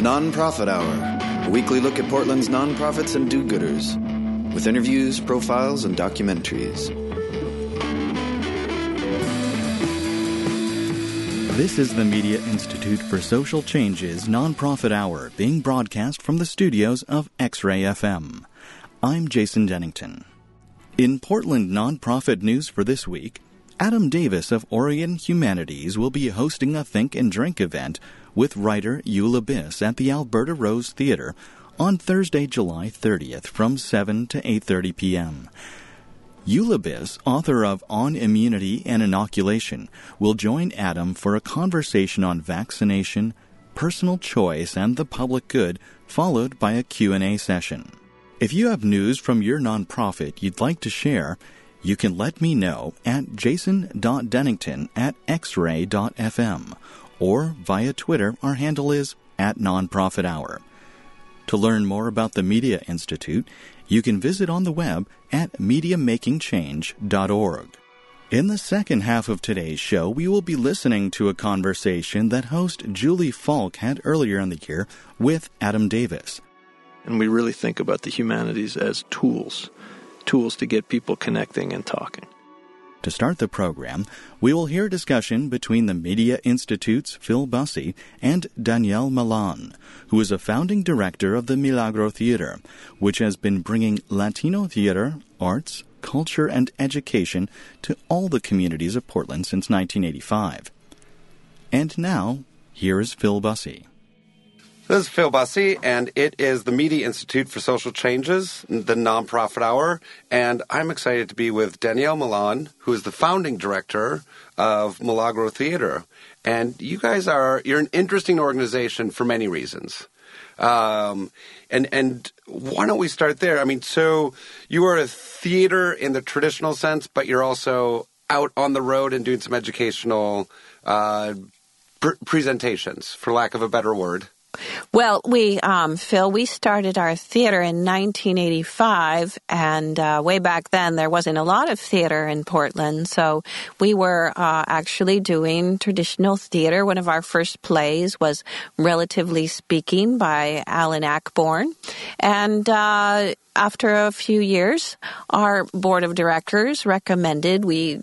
The Nonprofit Hour, a weekly look at Portland's nonprofits and do gooders, with interviews, profiles, and documentaries. This is the Media Institute for Social Change's Nonprofit Hour, being broadcast from the studios of X Ray FM. I'm Jason Dennington. In Portland nonprofit news for this week, Adam Davis of Oregon Humanities will be hosting a Think and Drink event with writer Eula Biss at the Alberta Rose Theatre on Thursday, July 30th from 7 to 8:30 p.m. Eula Biss, author of On Immunity and Inoculation, will join Adam for a conversation on vaccination, personal choice, and the public good, followed by a Q&A session. If you have news from your nonprofit you'd like to share, you can let me know at jason.dennington at xray.fm or via Twitter, our handle is at Nonprofit Hour. To learn more about the Media Institute, you can visit on the web at MediaMakingChange.org. In the second half of today's show, we will be listening to a conversation that host Julie Falk had earlier in the year with Adam Davis. And we really think about the humanities as tools, tools to get people connecting and talking. To start the program, we will hear a discussion between the Media Institute's Phil Busse and Dañel Malán, who is a founding director of the Milagro Theater, which has been bringing Latino theater, arts, culture, and education to all the communities of Portland since 1985. And now, here is Phil Busse. This is Phil Busse, and it is the Media Institute for Social Changes, the nonprofit hour. And I'm excited to be with Dañel Malán, who is the founding director of Milagro Theater. And you guys are, you're an interesting organization for many reasons. Um, and, and why don't we start there? I mean, so you are a theater in the traditional sense, but you're also out on the road and doing some educational uh, pr- presentations, for lack of a better word. Well, we, um, Phil, we started our theater in 1985, and uh, way back then there wasn't a lot of theater in Portland, so we were uh, actually doing traditional theater. One of our first plays was Relatively Speaking by Alan Ayckbourn, and uh, after a few years, our board of directors recommended we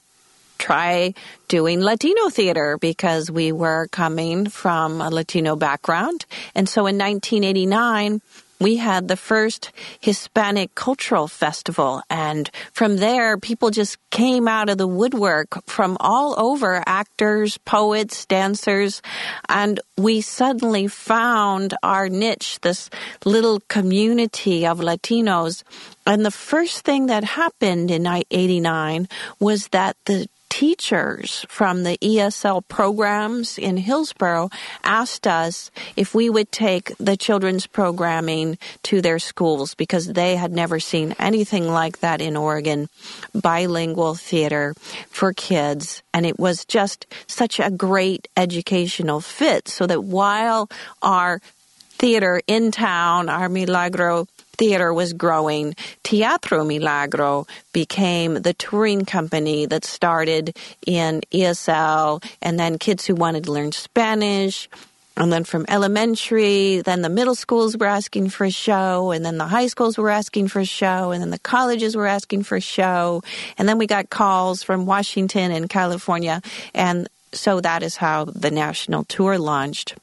try doing Latino theater because we were coming from a Latino background. And so in 1989, we had the first Hispanic Cultural Festival. And from there, people just came out of the woodwork from all over actors, poets, dancers. And we suddenly found our niche, this little community of Latinos. And the first thing that happened in 89 was that the teachers from the ESL programs in Hillsboro asked us if we would take the children's programming to their schools because they had never seen anything like that in Oregon. Bilingual theater for kids. And it was just such a great educational fit so that while our theater in town, our Milagro theater was growing, Teatro Milagro became the touring company that started in ESL and then kids who wanted to learn Spanish. And then from elementary, then the middle schools were asking for a show, and then the high schools were asking for a show, and then the colleges were asking for a show. And then we got calls from Washington and California. And so that is how the national tour launched.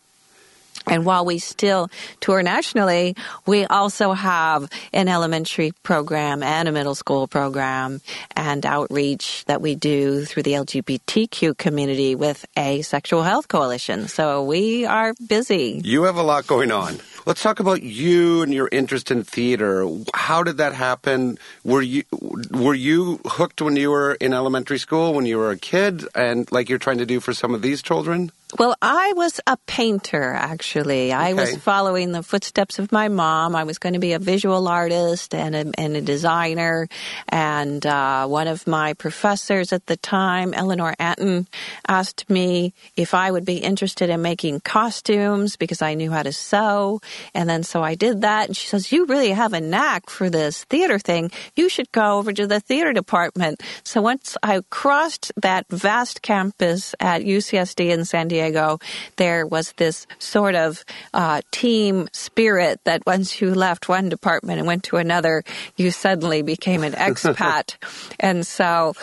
And while we still tour nationally, we also have an elementary program and a middle school program and outreach that we do through the LGBTQ community with a sexual health coalition. So we are busy. You have a lot going on. Let's talk about you and your interest in theater. How did that happen? Were you were you hooked when you were in elementary school when you were a kid and like you're trying to do for some of these children? Well, I was a painter, actually. I was following the footsteps of my mom. I was going to be a visual artist and a, and a designer. And uh, one of my professors at the time, Eleanor Antin, asked me if I would be interested in making costumes because I knew how to sew. And then so I did that. And she says, You really have a knack for this theater thing. You should go over to the theater department. So once I crossed that vast campus at UCSD in San Diego, Diego, there was this sort of uh, team spirit that once you left one department and went to another, you suddenly became an expat. and so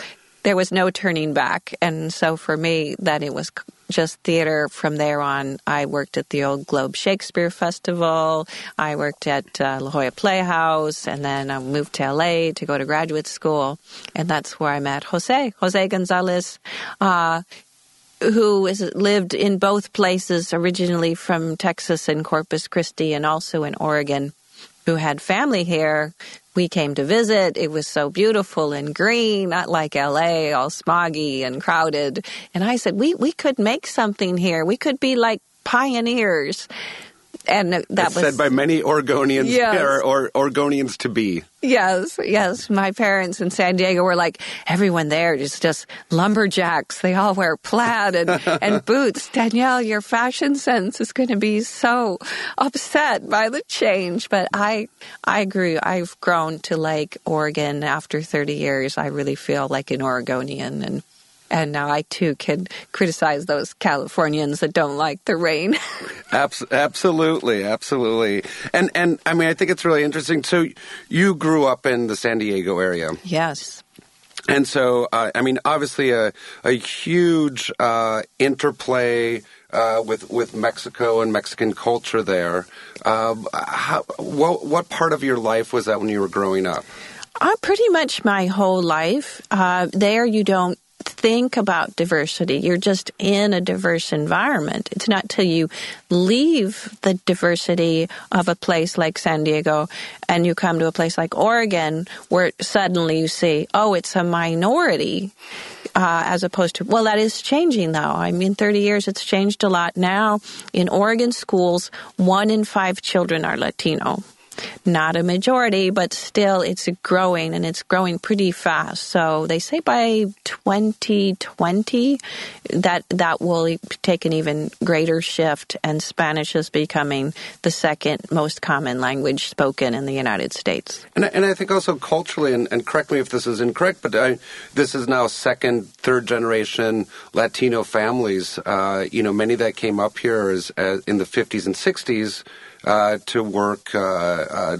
there was no turning back. And so for me, then it was just theater from there on. I worked at the old Globe Shakespeare Festival. I worked at uh, La Jolla Playhouse, and then I moved to LA to go to graduate school, and that's where I met Jose, Jose Gonzalez. Uh, who lived in both places, originally from Texas and Corpus Christi, and also in Oregon who had family here, we came to visit. It was so beautiful and green, not like LA, all smoggy and crowded. And I said, we, we could make something here. We could be like pioneers and that it's was said by many Oregonians yes. or, or Oregonians to be. Yes, yes. My parents in San Diego were like everyone there is just lumberjacks. They all wear plaid and, and boots. Dañel, your fashion sense is going to be so upset by the change. But I, I grew. I've grown to like Oregon after 30 years. I really feel like an Oregonian and and now I too can criticize those Californians that don't like the rain. absolutely, absolutely. And and I mean, I think it's really interesting. So you grew up in the San Diego area. Yes. And so, uh, I mean, obviously, a a huge uh, interplay uh, with with Mexico and Mexican culture there. Um, how, what what part of your life was that when you were growing up? Uh, pretty much my whole life. Uh, there, you don't think about diversity. You're just in a diverse environment. It's not till you leave the diversity of a place like San Diego and you come to a place like Oregon where suddenly you see, oh, it's a minority. Uh, as opposed to, well, that is changing though. I mean, 30 years, it's changed a lot. Now, in Oregon schools, one in five children are Latino not a majority, but still it's growing and it's growing pretty fast. So they say by 2020 that that will take an even greater shift and Spanish is becoming the second most common language spoken in the United States. And, and I think also culturally, and, and, correct me if this is incorrect, but I, this is now second, third generation Latino families. Uh, you know, many that came up here as, as in the 50s and 60s uh, to work uh, uh,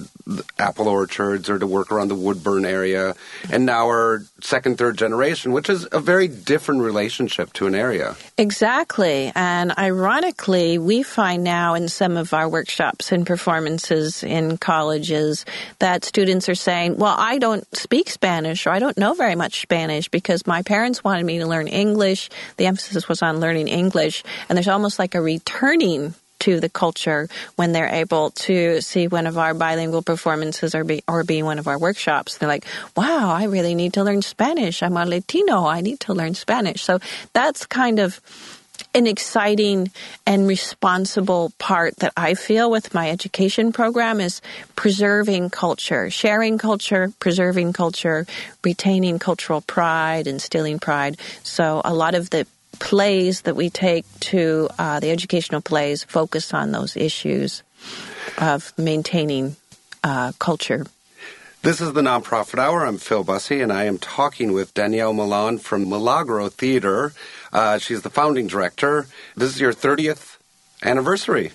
apple orchards or to work around the Woodburn area, and now our second, third generation, which is a very different relationship to an area. Exactly, and ironically, we find now in some of our workshops and performances in colleges that students are saying, "Well, I don't speak Spanish or I don't know very much Spanish because my parents wanted me to learn English. The emphasis was on learning English, and there's almost like a returning to the culture when they're able to see one of our bilingual performances or be or be one of our workshops. They're like, "Wow, I really need to learn Spanish. I'm a Latino. I need to learn Spanish." So that's kind of an exciting and responsible part that I feel with my education program is preserving culture, sharing culture, preserving culture, retaining cultural pride, instilling pride. So a lot of the plays that we take to uh, the educational plays focus on those issues of maintaining uh, culture. This is the Nonprofit Hour. I'm Phil Busse, and I am talking with Dañel Malán from Milagro Theater. Uh, she's the founding director. This is your 30th anniversary.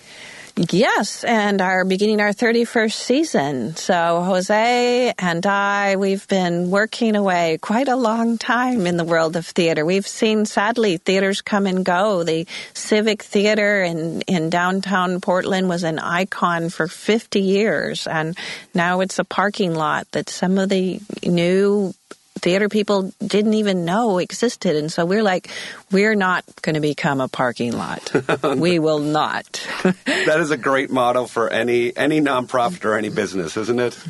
Yes, and are beginning our 31st season. So Jose and I, we've been working away quite a long time in the world of theater. We've seen, sadly, theaters come and go. The Civic Theater in, in downtown Portland was an icon for 50 years, and now it's a parking lot that some of the new theater people didn't even know existed. And so we're like, we're not going to become a parking lot. we will not. that is a great model for any any nonprofit or any business, isn't it?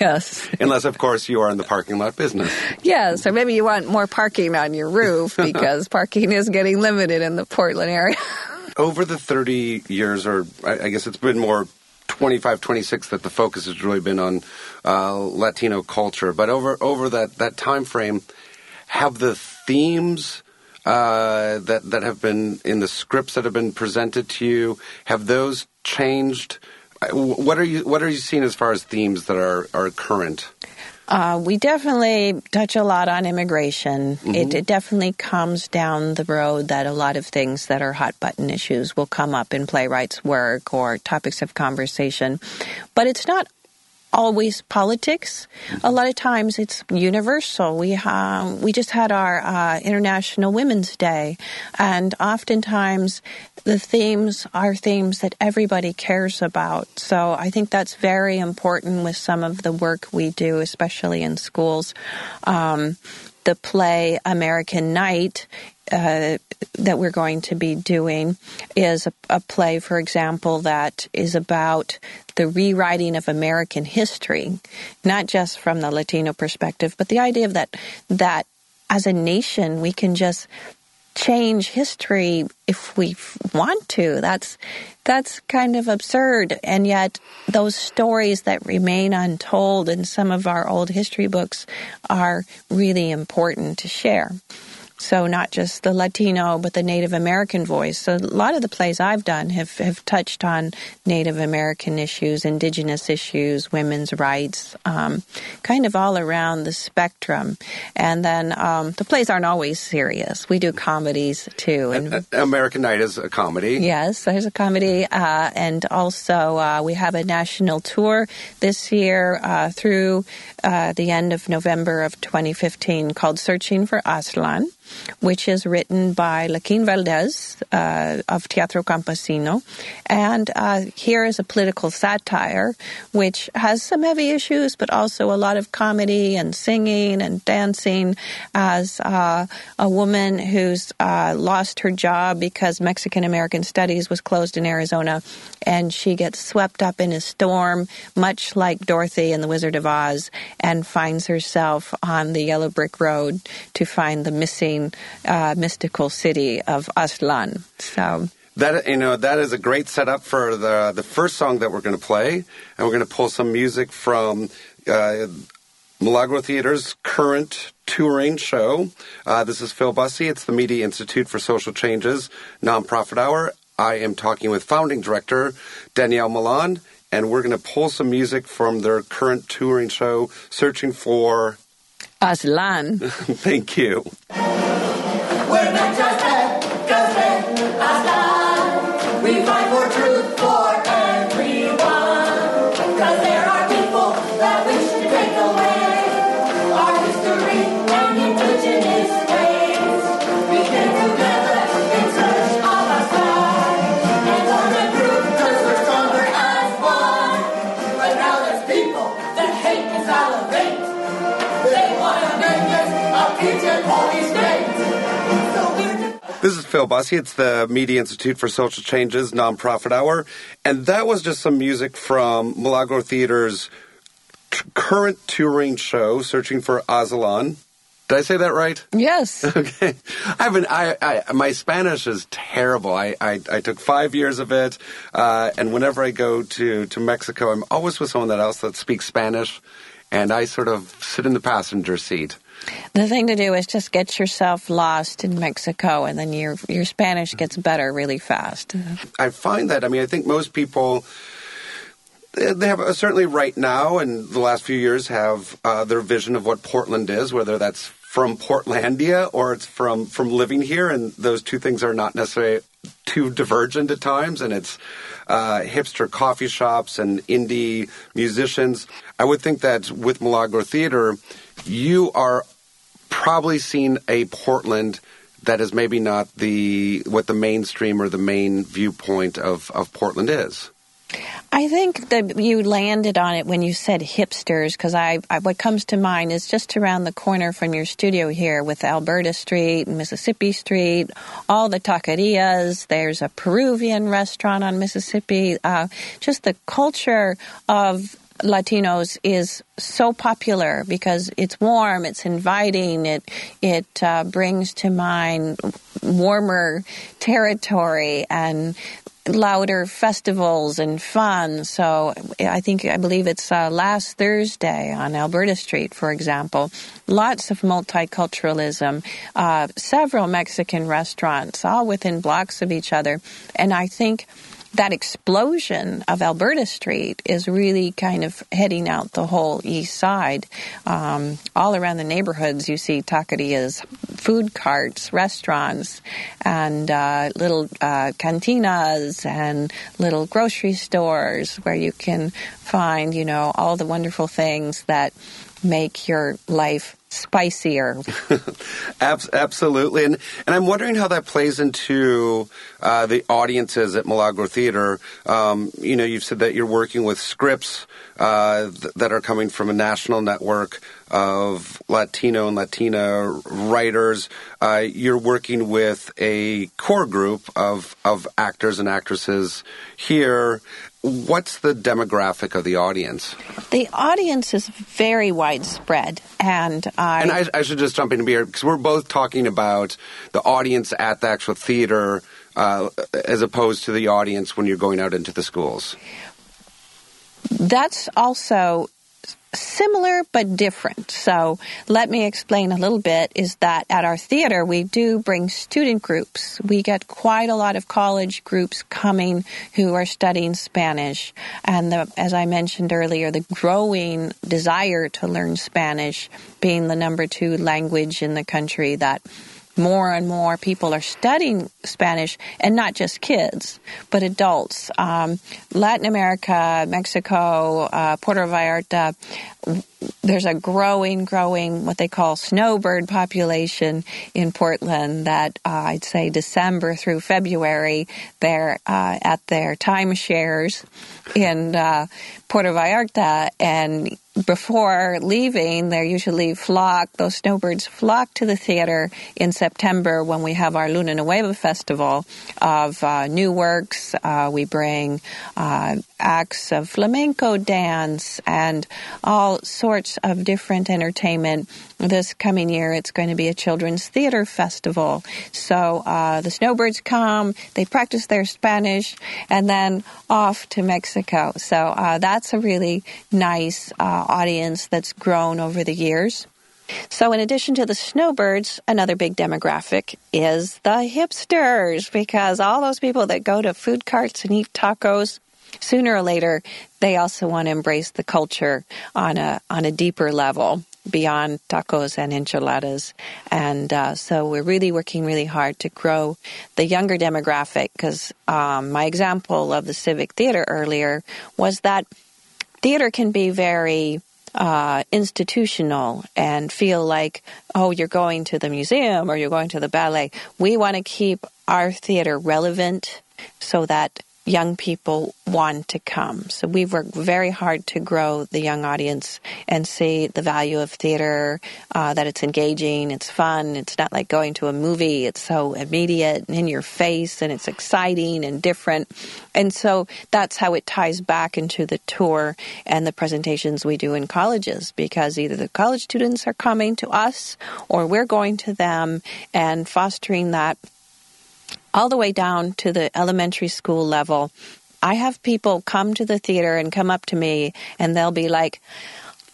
Yes. Unless, of course, you are in the parking lot business. Yes, So maybe you want more parking on your roof because parking is getting limited in the Portland area. Over the 30 years, or I guess it's been more 25, 26 that the focus has really been on uh, Latino culture. But over over that that time frame, have the themes uh, that that have been in the scripts that have been presented to you have those changed? Uh, what are you What are you seeing as far as themes that are are current? Uh, we definitely touch a lot on immigration. Mm-hmm. It, it, definitely comes down the road that a lot of things that are hot button issues will come up in playwrights' work or topics of conversation. But it's not always politics. A lot of times it's universal. We um, we just had our uh, International Women's Day, and oftentimes the themes are themes that everybody cares about. So I think that's very important with some of the work we do, especially in schools. Um, the play American Night that we're going to be doing is a, a, play, for example, that is about the rewriting of American history, not just from the Latino perspective, but the idea of that that as a nation we can just change history if we want to. That's that's kind of absurd, and yet those stories that remain untold in some of our old history books are really important to share. So not just the Latino, but the Native American voice. So a lot of the plays I've done have, have touched on Native American issues, indigenous issues, women's rights, um, kind of all around the spectrum. And then um, the plays aren't always serious. We do comedies too. And American Night is a comedy. Yes, there's a comedy, uh, and also uh, we have a national tour this year uh, through uh, the end of November of 2015 called Searching for Aztlan which is written by Joaquin Valdez uh, of Teatro Campesino. And uh, here is a political satire, which has some heavy issues, but also a lot of comedy and singing and dancing as uh, a woman who's uh, lost her job because Mexican American Studies was closed in Arizona, and she gets swept up in a storm, much like Dorothy in The Wizard of Oz, and finds herself on the yellow brick road to find the missing uh, mystical city of Aztlan. So that you know that is a great setup for the the first song that we're going to play, and we're going to pull some music from. Uh, Milagro Theater's current touring show. Uh, this is Phil Busse. It's the Media Institute for Social Changes nonprofit hour. I am talking with founding director Dañel Malán, and we're going to pull some music from their current touring show, Searching for Aslan. Thank you. Phil Busse. It's the Media Institute for Social Changes nonprofit hour. And that was just some music from Milagro Theater's t- current touring show, Searching for Aztlan. Did I say that right? Yes. Okay. I've been, I, I, my Spanish is terrible. I, I, I took five years of it. Uh, and whenever I go to, to Mexico, I'm always with someone that else that speaks Spanish. And I sort of sit in the passenger seat. The thing to do is just get yourself lost in Mexico, and then your your Spanish gets better really fast. I find that. I mean, I think most people they have uh, certainly right now and the last few years have uh, their vision of what Portland is, whether that's from Portlandia or it's from from living here, and those two things are not necessarily too divergent at times, and it's uh, hipster coffee shops and indie musicians. I would think that with Milagro Theater, you are probably seeing a Portland that is maybe not the what the mainstream or the main viewpoint of, of Portland is. I think that you landed on it when you said hipsters, because I, I, what comes to mind is just around the corner from your studio here with Alberta Street and Mississippi Street, all the taquerias. There's a Peruvian restaurant on Mississippi. Uh, just the culture of Latinos is so popular because it's warm, it's inviting, it it uh, brings to mind warmer territory and louder festivals and fun. So I think I believe it's uh, last Thursday on Alberta Street, for example. Lots of multiculturalism, uh, several Mexican restaurants, all within blocks of each other, and I think that explosion of Alberta Street is really kind of heading out the whole east side. Um, all around the neighborhoods, you see taquerias, food carts, restaurants, and uh, little uh, cantinas and little grocery stores where you can find, you know, all the wonderful things that make your life spicier. Absolutely, and and I'm wondering how that plays into uh, the audiences at Milagro Theater. Um, you know, you've said that you're working with scripts uh, th- that are coming from a national network of Latino and Latina writers. Uh, you're working with a core group of of actors and actresses here. What's the demographic of the audience? The audience is very widespread, and I, and I, I should just jump in here because we're both talking about the audience at the actual theater uh, as opposed to the audience when you're going out into the schools. That's also similar but different. So let me explain a little bit is that at our theater we do bring student groups. We get quite a lot of college groups coming who are studying Spanish and the, as I mentioned earlier the growing desire to learn Spanish being the number 2 language in the country that more and more people are studying Spanish, and not just kids, but adults. Um, Latin America, Mexico, uh, Puerto Vallarta, there's a growing, growing what they call snowbird population in Portland that uh, I'd say December through February, they're uh, at their timeshares in uh, Puerto Vallarta and before leaving, they usually flock, those snowbirds flock to the theater in September when we have our Luna Nueva festival of uh, new works. Uh, we bring uh, acts of flamenco dance and all sorts of different entertainment. This coming year, it's going to be a children's theater festival. So uh, the snowbirds come, they practice their Spanish, and then off to Mexico. So uh, that's a really nice uh, audience that's grown over the years. So, in addition to the snowbirds, another big demographic is the hipsters because all those people that go to food carts and eat tacos, sooner or later, they also want to embrace the culture on a on a deeper level beyond tacos and enchiladas. And uh, so we're really working really hard to grow the younger demographic because um, my example of the Civic Theater earlier was that theater can be very uh, institutional and feel like, oh, you're going to the museum or you're going to the ballet. We want to keep our theater relevant so that young people want to come. So we work very hard to grow the young audience and see the value of theater, uh, that it's engaging, it's fun, it's not like going to a movie, it's so immediate and in your face and it's exciting and different. And so that's how it ties back into the tour and the presentations we do in colleges because either the college students are coming to us or we're going to them and fostering that all the way down to the elementary school level. I have people come to the theater and come up to me and they'll be like,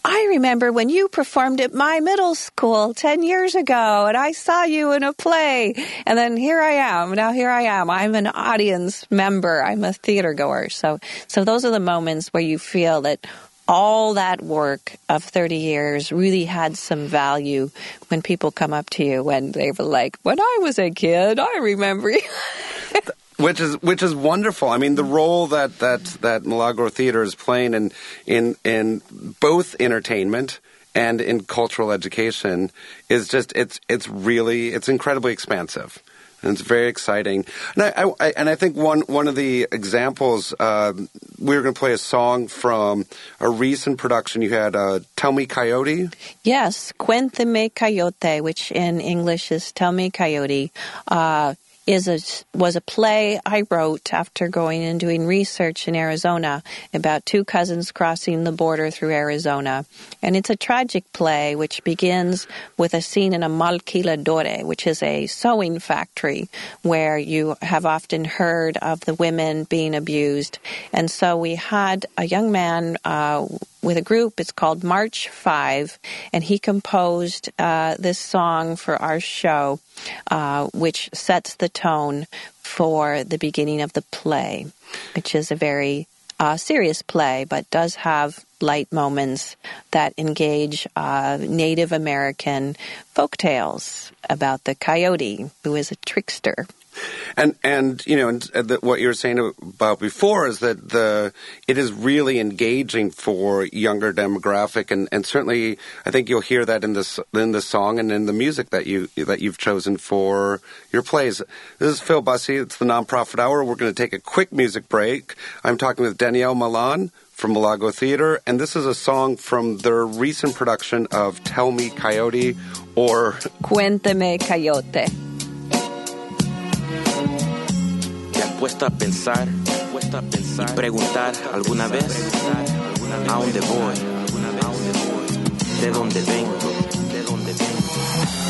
I remember when you performed at my middle school 10 years ago and I saw you in a play. And then here I am. Now here I am. I'm an audience member. I'm a theater goer. So, so those are the moments where you feel that all that work of 30 years really had some value when people come up to you and they were like, when I was a kid, I remember. you. which is which is wonderful. I mean, the role that that that Milagro Theater is playing in in in both entertainment and in cultural education is just it's it's really it's incredibly expansive and it's very exciting. And I, I, and I think one one of the examples uh, we were going to play a song from a recent production you had. Uh, Tell me, Coyote. Yes, Cuénteme Coyote, which in English is Tell me, Coyote. Uh, is a was a play I wrote after going and doing research in Arizona about two cousins crossing the border through Arizona, and it's a tragic play which begins with a scene in a maquiladora, which is a sewing factory where you have often heard of the women being abused, and so we had a young man. Uh, with a group. It's called March Five, and he composed uh, this song for our show, uh, which sets the tone for the beginning of the play, which is a very uh, serious play, but does have light moments that engage uh, Native American folk tales about the coyote, who is a trickster. And and you know, and uh, the, what you were saying about before is that the it is really engaging for younger demographic, and, and certainly I think you'll hear that in this in the song and in the music that you that you've chosen for your plays. This is Phil Busse. It's the Nonprofit Hour. We're going to take a quick music break. I'm talking with Dañel Malán from Milagro Theater, and this is a song from their recent production of Tell Me Coyote or Cuénteme Coyote. Puesto a pensar, y preguntar alguna vez a dónde voy, de dónde vengo.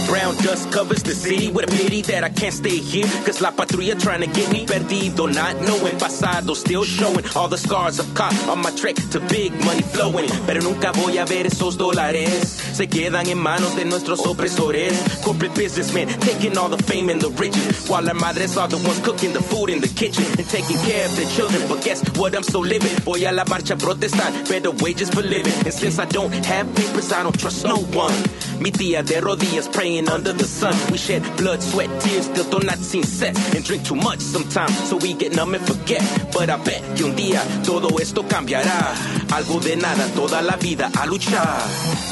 Brown dust covers the city. What a pity that I can't stay here. Cause La Patrulla trying to get me perdido. Not knowing pasado, still showing all the scars I've caught on my trek to big money flowing. Pero nunca voy a ver esos dólares. Se quedan en manos de nuestros opresores. Corporate businessmen taking all the fame and the riches. While our madres are the ones cooking the food in the kitchen and taking care of their children. But guess what? I'm so living. Voy a la marcha protestar. Better wages for living. And since I don't have papers, I don't trust no one. Mi tía de rodillas praying under the sun. We shed blood, sweat, tears, still do not seem set. And drink too much sometimes, so we get numb and forget. But I bet que un día todo esto cambiará. Algo de nada, toda la vida a luchar.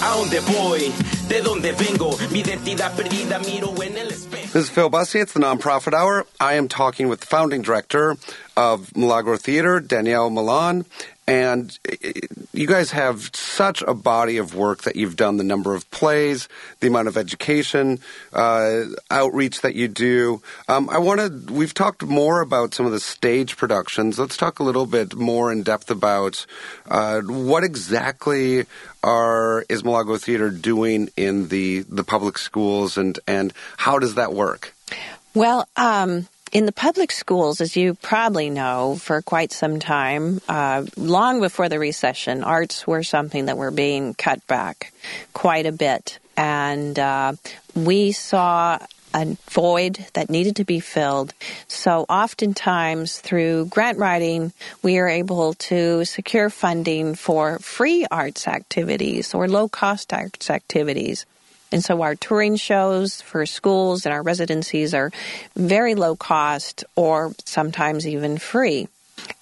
¿A dónde voy? ¿De dónde vengo? Mi identidad perdida miro en el espejo. This is Phil Busse. It's the Nonprofit Hour. I am talking with the founding director of Milagro Theater, Dañel Malán, and you guys have such a body of work that you've done the number of plays, the amount of education, uh, outreach that you do. Um, I want to, we've talked more about some of the stage productions. Let's talk a little bit more in depth about uh, what exactly are is Milagro Theater doing in the, the public schools and, and how does that work? Well, um, in the public schools, as you probably know, for quite some time, uh, long before the recession, arts were something that were being cut back quite a bit. And uh, we saw a void that needed to be filled. So oftentimes through grant writing, we are able to secure funding for free arts activities or low cost arts activities. And so our touring shows for schools and our residencies are very low cost or sometimes even free.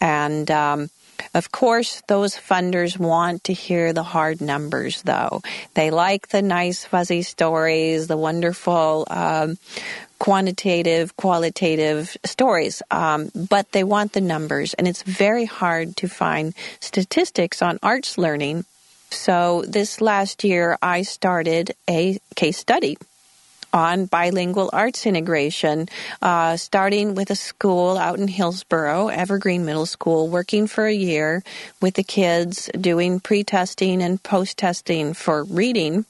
And um, of course, those funders want to hear the hard numbers, though. They like the nice, fuzzy stories, the wonderful um, quantitative, qualitative stories, um, but they want the numbers. And it's very hard to find statistics on arts learning so this last year, I started a case study on bilingual arts integration, uh, starting with a school out in Hillsboro, Evergreen Middle School, working for a year with the kids, doing pre testing and post testing for reading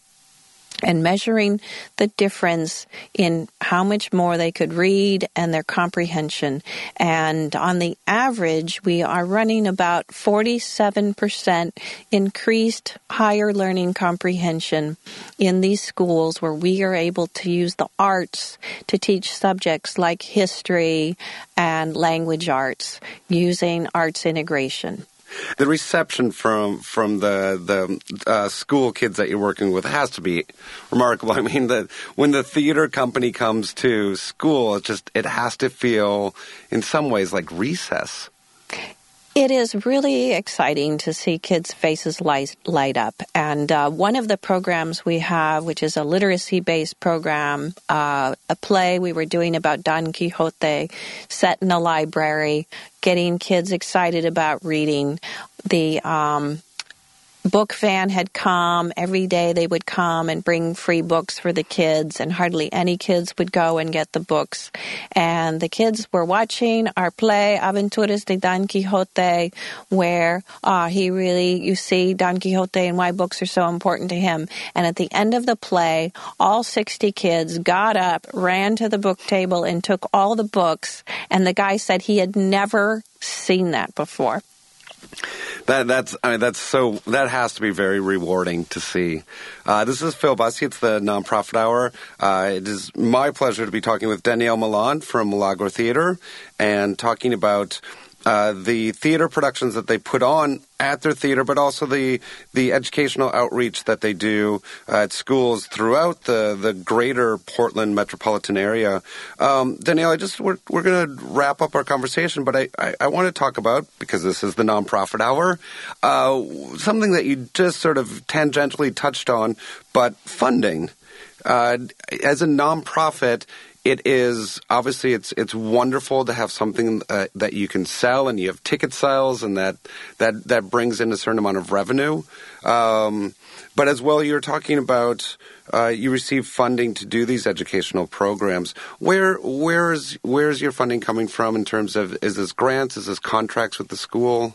and measuring the difference in how much more they could read and their comprehension. And on the average, we are running about 47% increased higher learning comprehension in these schools where we are able to use the arts to teach subjects like history and language arts using arts integration. The reception from from the the uh, school kids that you're working with has to be remarkable. I mean, that when the theater company comes to school, it just it has to feel in some ways like recess. It is really exciting to see kids' faces light, light up. And uh, one of the programs we have, which is a literacy based program, uh, a play we were doing about Don Quixote set in a library, getting kids excited about reading. The um, book van had come. Every day they would come and bring free books for the kids and hardly any kids would go and get the books. And the kids were watching our play aventuras de don quixote where uh, he really you see don quixote and why books are so important to him. And at the end of the play all 60 kids got up ran to the book table and took all the books. And the guy said he had never seen that before That that's I mean that's so that has to be very rewarding to see. Uh, this is Phil Busse. It's the nonprofit hour. Uh, it is my pleasure to be talking with Dañel Malán from Milagro Theater and talking about uh, the theater productions that they put on at their theater, but also the the educational outreach that they do uh, at schools throughout the the greater Portland metropolitan area. Um, Dañel, I just we're we're going to wrap up our conversation, but I, I, I, want to talk about because this is the nonprofit hour, uh, something that you just sort of tangentially touched on, but funding. Uh, as a nonprofit, it is obviously it's it's wonderful to have something uh, that you can sell and you have ticket sales and that that that brings in a certain amount of revenue. Um, but as well, you're talking about uh, you receive funding to do these educational programs. Where where is where is your funding coming from in terms of is this grants? Is this contracts with the school?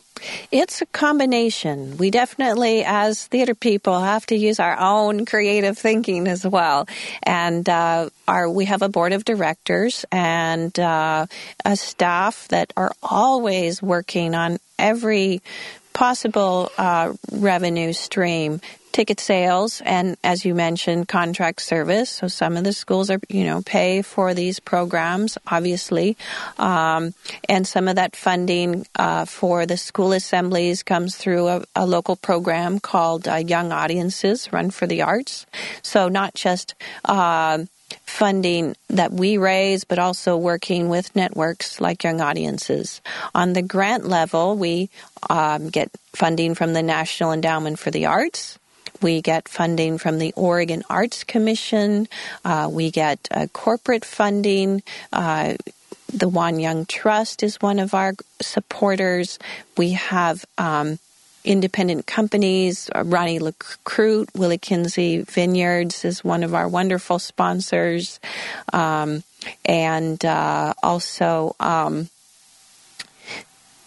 It's a combination. We definitely, as theater people, have to use our own creative thinking as well. And uh, our, we have a board of directors and uh, a staff that are always working on every possible uh, revenue stream ticket sales and as you mentioned contract service so some of the schools are you know pay for these programs obviously um, and some of that funding uh, for the school assemblies comes through a, a local program called uh, young audiences run for the arts so not just uh, funding that we raise, but also working with networks like Young Audiences. On the grant level, we um, get funding from the National Endowment for the Arts. We get funding from the Oregon Arts Commission. Uh, we get uh, corporate funding. Uh, the Young Trust is one of our supporters. We have um, independent companies. Uh, Ronni Lacroute, Willie Kinsey Vineyards is one of our wonderful sponsors. Um, and uh, also um,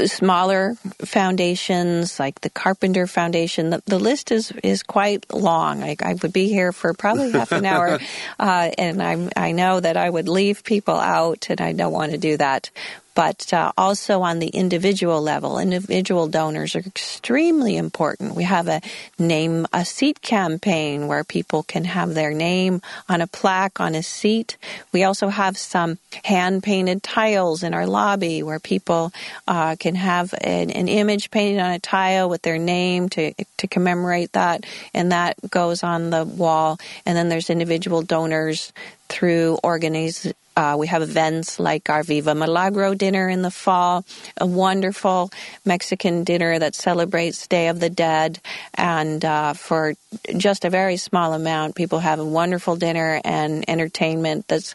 smaller foundations like the Carpenter Foundation. The, the list is is quite long. I, I, would be here for probably half an hour, uh, and I'm, I know that I would leave people out, and I don't want to do that but uh, also on the individual level. Individual donors are extremely important. We have a name a seat campaign where people can have their name on a plaque on a seat. We also have some hand painted tiles in our lobby where people uh, can have an, an, image painted on a tile with their name to to commemorate that, and that goes on the wall. And then there's individual donors through organizations uh, we have events like our Viva Milagro dinner in the fall, a wonderful Mexican dinner that celebrates Day of the Dead. And uh, for just a very small amount, people have a wonderful dinner and entertainment that's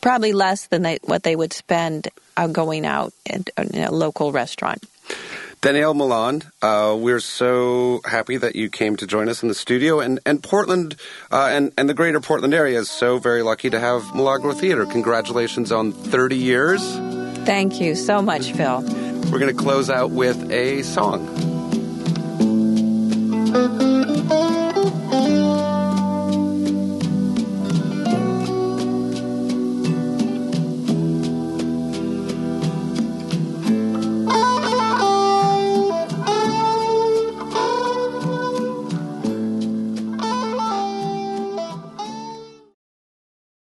probably less than they, what they would spend uh, going out in a local restaurant. Dañel Malán, uh, we're so happy that you came to join us in the studio. And, and Portland uh, and, and the greater Portland area is so very lucky to have Milagro Theater. Congratulations on 30 years. Thank you so much, Phil. We're going to close out with a song.